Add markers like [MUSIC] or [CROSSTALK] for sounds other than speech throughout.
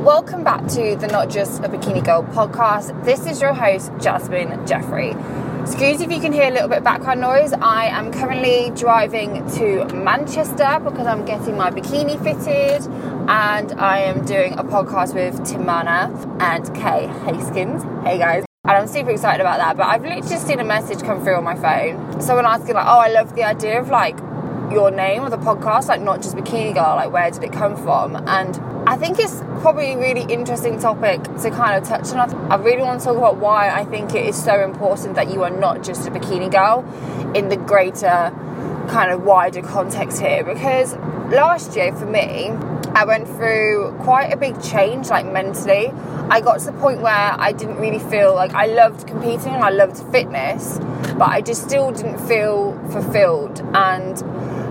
Welcome back to the Not Just a Bikini Girl podcast. This is your host, Jasmine Jeffrey. Excuse if you can hear a little bit of background noise. I am currently driving to Manchester because I'm getting my bikini fitted and I am doing a podcast with Timana and Kay Haskins. Hey guys. And I'm super excited about that. But I've literally just seen a message come through on my phone. Someone asking like, oh, I love the idea of like your name of the podcast, like not just Bikini Girl, like where did it come from? And I think it's probably a really interesting topic to kind of touch on. I really want to talk about why I think it is so important that you are not just a bikini girl in the greater kind of wider context here. Because last year for me, I went through quite a big change, like mentally. I got to the point where I didn't really feel like I loved competing and I loved fitness, but I just still didn't feel fulfilled. And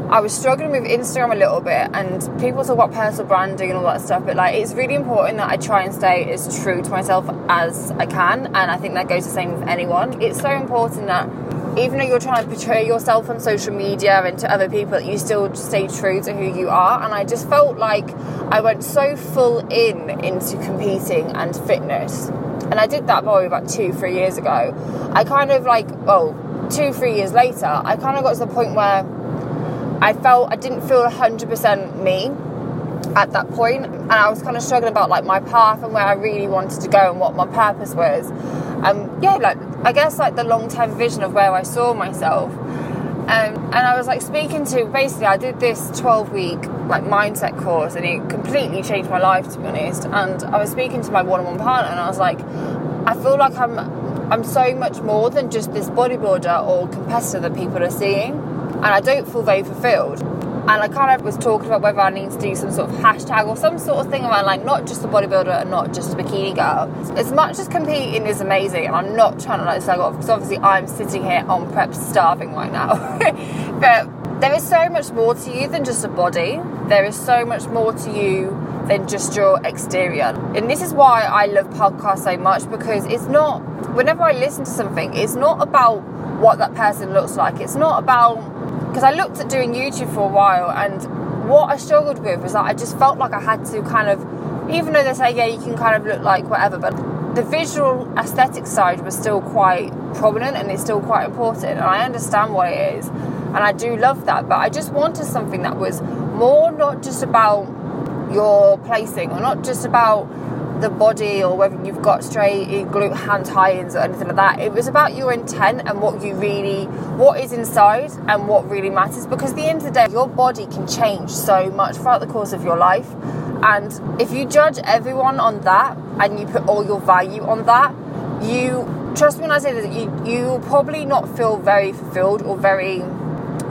I was struggling with Instagram a little bit, and people talk about personal branding and all that stuff, but like it's really important that I try and stay as true to myself as I can, and I think that goes the same with anyone. It's so important that even though you're trying to portray yourself on social media and to other people, you still stay true to who you are. And I just felt like I went so full in into competing and fitness, and I did that probably about two, three years ago. I kind of like, well, two, three years later, I kind of got to the point where I felt I didn't feel 100% me at that point and I was kind of struggling about like my path and where I really wanted to go and what my purpose was um yeah like I guess like the long-term vision of where I saw myself. Um, and I was like speaking to basically I did this 12 week like mindset course and it completely changed my life to be honest. And I was speaking to my one-on-one partner and I was like I feel like I'm I'm so much more than just this bodybuilder or competitor that people are seeing. And I don't feel very fulfilled. And I kind of was talking about whether I need to do some sort of hashtag or some sort of thing around like not just a bodybuilder and not just a bikini girl. As much as competing is amazing, and I'm not trying to like slag off because obviously I'm sitting here on prep starving right now. [LAUGHS] but there is so much more to you than just a body. There is so much more to you than just your exterior. And this is why I love podcasts so much because it's not, whenever I listen to something, it's not about what that person looks like. It's not about because I looked at doing YouTube for a while and what I struggled with was that I just felt like I had to kind of, even though they say, yeah, you can kind of look like whatever, but the visual aesthetic side was still quite prominent and it's still quite important. And I understand what it is. And I do love that. But I just wanted something that was more not just about your placing or not just about the body or whether you've got straight eh, glute ham tie-ins or anything like that. It was about your intent and what you really, what is inside and what really matters. Because at the end of the day, your body can change so much throughout the course of your life. And if you judge everyone on that and you put all your value on that, you trust me when I say that you you will probably not feel very fulfilled or very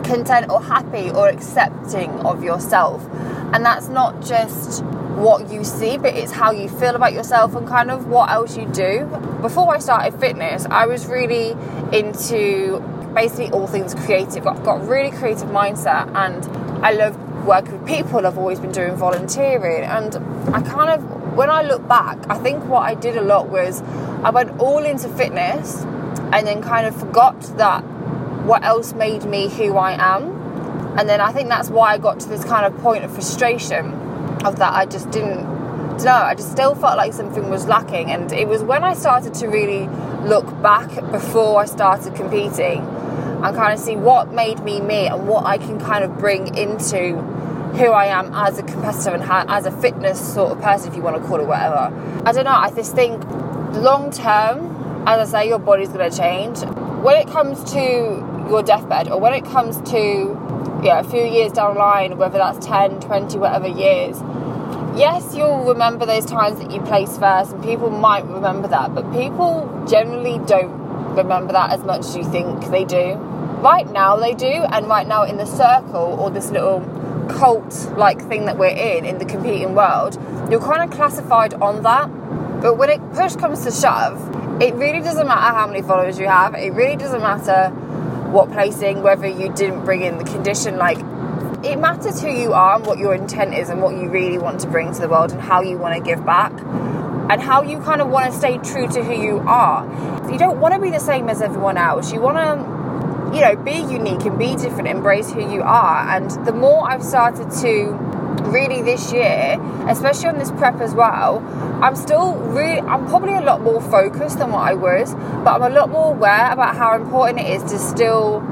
content or happy or accepting of yourself. And that's not just what you see, but it's how you feel about yourself and kind of what else you do. Before I started fitness, I was really into basically all things creative. I've got really creative mindset and I love working with people. I've always been doing volunteering and I kind of, when I look back, I think what I did a lot was I went all into fitness and then kind of forgot that what else made me who I am. And then I think that's why I got to this kind of point of frustration of that I just didn't know. I just still felt like something was lacking. And it was when I started to really look back before I started competing and kind of see what made me me and what I can kind of bring into who I am as a competitor and how, as a fitness sort of person, if you want to call it whatever. I don't know. I just think long term, as I say, your body's going to change. When it comes to your deathbed or when it comes to yeah, a few years down the line, whether that's 10, 20, whatever years, yes, you'll remember those times that you placed first, and people might remember that, but people generally don't remember that as much as you think they do. Right now, they do, and right now, in the circle or this little cult like thing that we're in, in the competing world, you're kind of classified on that. But when it push comes to shove, it really doesn't matter how many followers you have, it really doesn't matter what placing, whether you didn't bring in the condition, like it matters who you are and what your intent is and what you really want to bring to the world and how you want to give back and how you kind of want to stay true to who you are. You don't want to be the same as everyone else. You want to, you know, be unique and be different, embrace who you are. And the more I've started to really this year, especially on this prep as well, I'm still really, I'm probably a lot more focused than what I was, but I'm a lot more aware about how important it is to still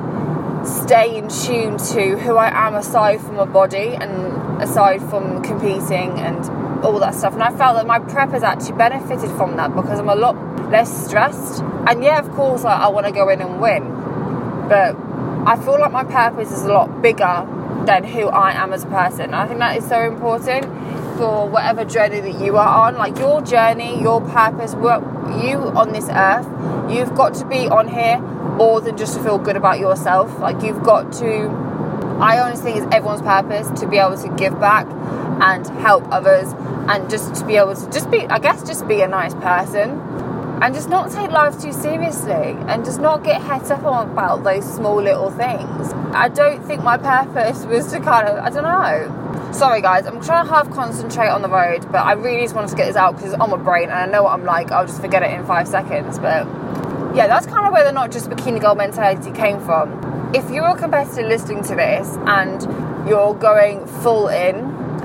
stay in tune to who I am aside from my body and aside from competing and all that stuff. And I felt that my prep has actually benefited from that because I'm a lot less stressed. And yeah, of course, I, I want to go in and win, but I feel like my purpose is a lot bigger than who I am as a person. I think that is so important for whatever journey that you are on. Like your journey, your purpose, what you on this earth, you've got to be on here more than just to feel good about yourself. Like you've got to I honestly think it's everyone's purpose to be able to give back and help others and just to be able to just be I guess just be a nice person and just not take life too seriously and just not get het up on about those small little things. I don't think my purpose [LAUGHS] was to kind of I don't know. Sorry guys, I'm trying to half concentrate on the road, but I really just wanted to get this out because it's on my brain and I know what I'm like. I'll just forget it in five seconds, but yeah, that's kind of where the not just bikini girl mentality came from. If you're a competitor listening to this and you're going full in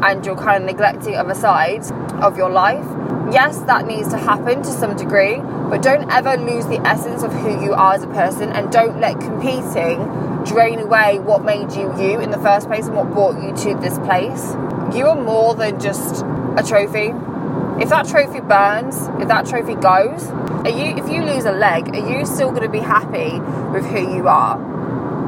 and you're kind of neglecting other sides of your life, yes, that needs to happen to some degree, but don't ever lose the essence of who you are as a person and don't let competing drain away what made you you in the first place and what brought you to this place. You are more than just a trophy. If that trophy burns, if that trophy goes, are you if you lose a leg, are you still going to be happy with who you are?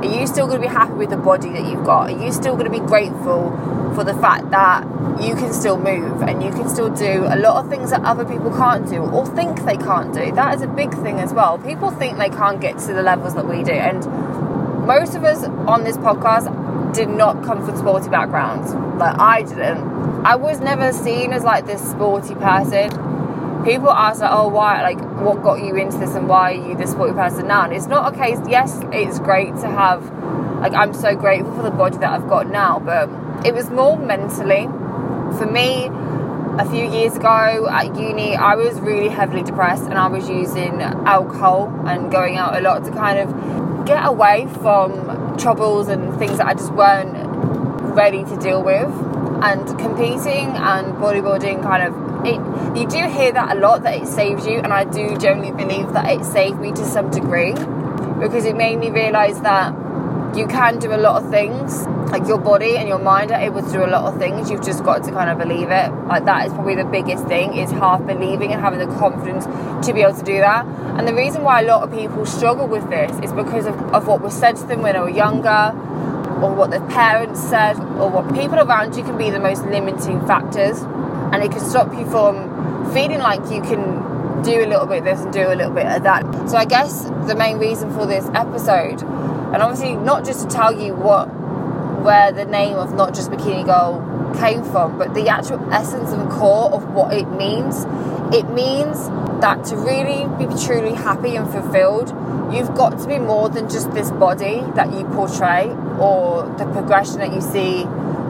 Are you still going to be happy with the body that you've got? Are you still going to be grateful for the fact that you can still move and you can still do a lot of things that other people can't do or think they can't do? That is a big thing as well. People think they can't get to the levels that we do. And most of us on this podcast did not come from sporty backgrounds. Like I didn't. I was never seen as like this sporty person people ask like, oh, why, like, what got you into this and why are you this sporty person now? And it's not a case, yes, it's great to have, like, I'm so grateful for the body that I've got now, but it was more mentally. For me, a few years ago at uni, I was really heavily depressed and I was using alcohol and going out a lot to kind of get away from troubles and things that I just weren't ready to deal with. And competing and bodybuilding kind of it, you do hear that a lot that it saves you, and I do generally believe that it saved me to some degree because it made me realize that you can do a lot of things. Like your body and your mind are able to do a lot of things. You've just got to kind of believe it. Like that is probably the biggest thing is half believing and having the confidence to be able to do that. And the reason why a lot of people struggle with this is because of, of what was said to them when they were younger or what their parents said or what people around you can be the most limiting factors and it can stop you from feeling like you can do a little bit of this and do a little bit of that. So I guess the main reason for this episode, and obviously not just to tell you what where the name of not just bikini girl came from, but the actual essence and core of what it means. It means that to really be truly happy and fulfilled, you've got to be more than just this body that you portray or the progression that you see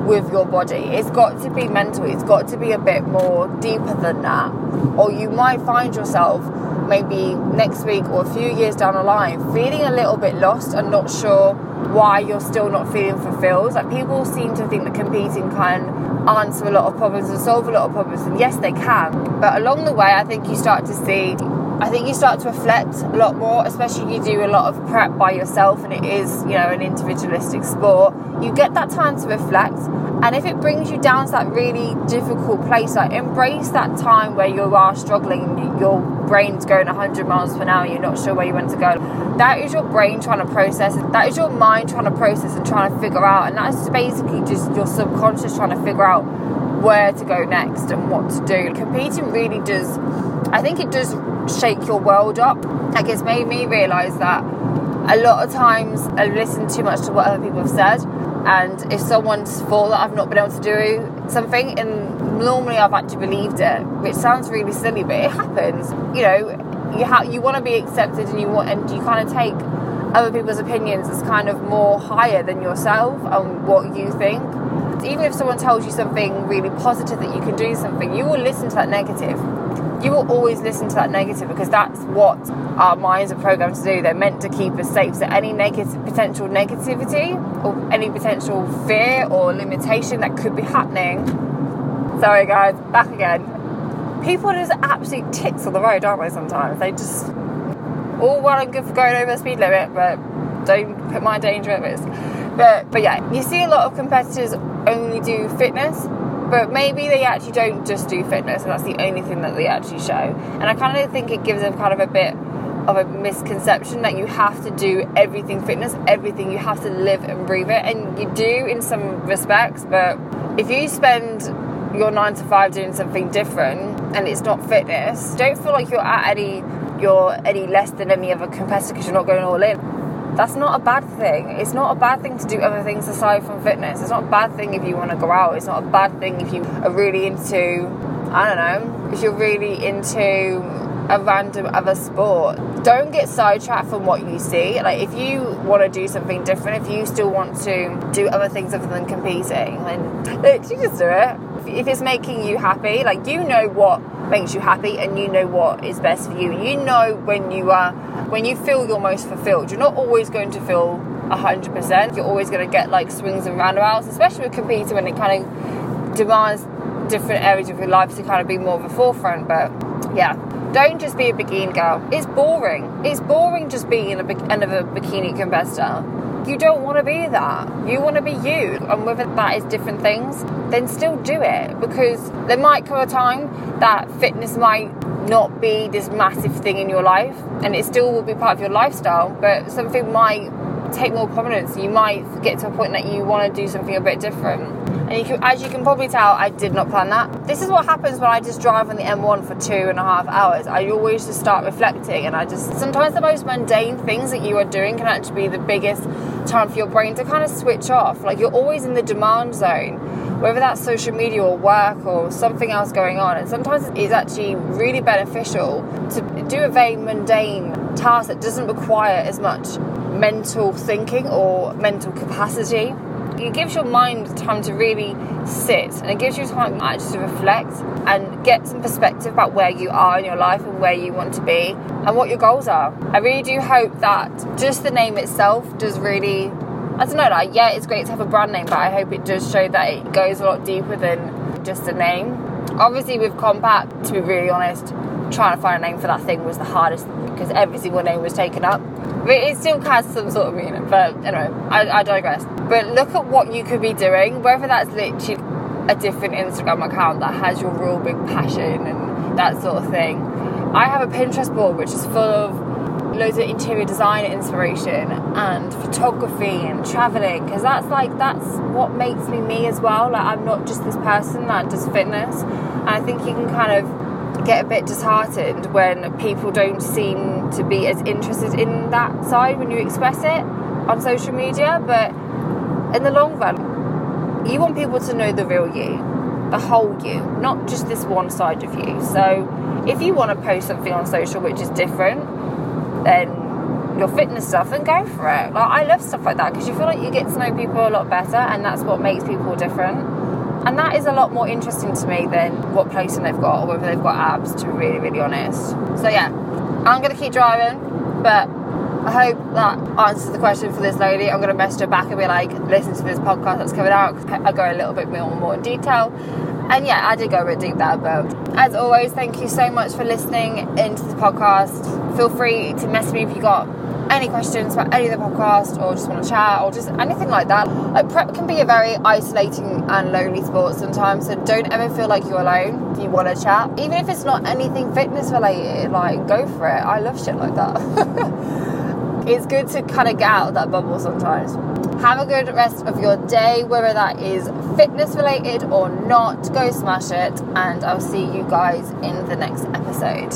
with your body. It's got to be mental, it's got to be a bit more deeper than that. Or you might find yourself maybe next week or a few years down the line feeling a little bit lost and not sure why you're still not feeling fulfilled. Like people seem to think that competing can answer a lot of problems and solve a lot of problems, and yes, they can. But along the way, I think you start to see I think you start to reflect a lot more, especially you do a lot of prep by yourself and it is, you know, an individualistic sport. You get that time to reflect, and if it brings you down to that really difficult place, like embrace that time where you are struggling, your brain's going 100 miles per hour, you're not sure where you want to go. That is your brain trying to process, that is your mind trying to process and trying to figure out, and that's basically just your subconscious trying to figure out where to go next and what to do. Competing really does, I think it does shake your world up. Like it's made me realise that a lot of times I listen too much to what other people have said, and if someone's thought that I've not been able to do something, and normally I've actually believed it, which sounds really silly, but it happens. You know, you have you want to be accepted, and you want, and you kind of take other people's opinions as kind of more higher than yourself and what you think. Even if someone tells you something really positive that you can do something, you will listen to that negative you will always listen to that negative because that's what our minds are programmed to do. They're meant to keep us safe. So any negative potential negativity or any potential fear or limitation that could be happening. Sorry guys, back again. People are just absolute tits on the road, aren't they? Sometimes they just all well and good for going over the speed limit, but don't put my danger at risk. But but yeah, you see a lot of competitors only do fitness, but maybe they actually don't just do fitness, and that's the only thing that they actually show. And I kind of think it gives them kind of a bit of a misconception that you have to do everything fitness, everything you have to live and breathe it, and you do in some respects. But if you spend your nine to five doing something different and it's not fitness, don't feel like you're at any you're any less than any other competitor because you're not going all in that's not a bad thing. It's not a bad thing to do other things aside from fitness. It's not a bad thing if you want to go out. It's not a bad thing if you are really into, I don't know, if you're really into a random other sport. Don't get sidetracked from what you see. Like if you want to do something different, if you still want to do other things other than competing, then [LAUGHS] you just do it. If it's making you happy, like you know what makes you happy and you know what is best for you. You know when you are when you feel you're most fulfilled. You're not always going to feel 100%. You're always going to get like swings and roundabouts, especially with competing when it kind of demands different areas of your life to kind of be more of a forefront. But yeah, don't just be a bikini girl. It's boring. It's boring just being in a, another bikini competitor. You don't want to be that. You want to be you. And whether that is different things, then still do it because there might come a time that fitness might not be this massive thing in your life and it still will be part of your lifestyle, but something might take more prominence. You might get to a point that you want to do something a bit different. And you can, as you can probably tell, I did not plan that. This is what happens when I just drive on the M1 for two and a half hours. I always just start reflecting, and I just sometimes the most mundane things that you are doing can actually be the biggest time for your brain to kind of switch off. Like you're always in the demand zone, whether that's social media or work or something else going on. And sometimes it's actually really beneficial to do a very mundane task that doesn't require as much mental thinking or mental capacity it gives your mind time to really sit and it gives you time actually to reflect and get some perspective about where you are in your life and where you want to be and what your goals are. I really do hope that just the name itself does really I don't know, like yeah, it's great to have a brand name, but I hope it does show that it goes a lot deeper than just a name. Obviously with Kompak, to be really honest, trying to find a name for that thing was the hardest because every single name was taken up. But it still has some sort of meaning. But anyway, I, I digress. But look at what you could be doing, whether that's literally a different Instagram account that has your real big passion and that sort of thing. I have a Pinterest board which is full of loads of interior design inspiration and photography and traveling because that's like that's what makes me me as well like i'm not just this person that does fitness and i think you can kind of get a bit disheartened when people don't seem to be as interested in that side when you express it on social media but in the long run, you want people to know the real you, the whole you, not just this one side of you. So if you want to post something on social which is different, then your fitness stuff, then go for it. Like I love stuff like that because you feel like you get to know people a lot better, and that's what makes people different. And that is a lot more interesting to me than what clothing they've got or whether they've got abs, to be really, really honest. So yeah, I'm gonna keep driving, but I hope that answers the question for this lady. I'm going to message her back and be like, listen to this podcast that's coming out. Because I go a little bit more, more in detail. And yeah, I did go a bit deep there, but as always, thank you so much for listening into this podcast. Feel free to message me if you got any questions about any of the podcast or just want to chat or just anything like that. Like prep can be a very isolating and lonely sport sometimes, so don't ever feel like you're alone if you want to chat. Even if it's not anything fitness related, like go for it. I love shit like that. [LAUGHS] it's good to kind of get out of that bubble sometimes. Have a good rest of your day, whether that is fitness related or not. Go smash it, and I'll see you guys in the next episode.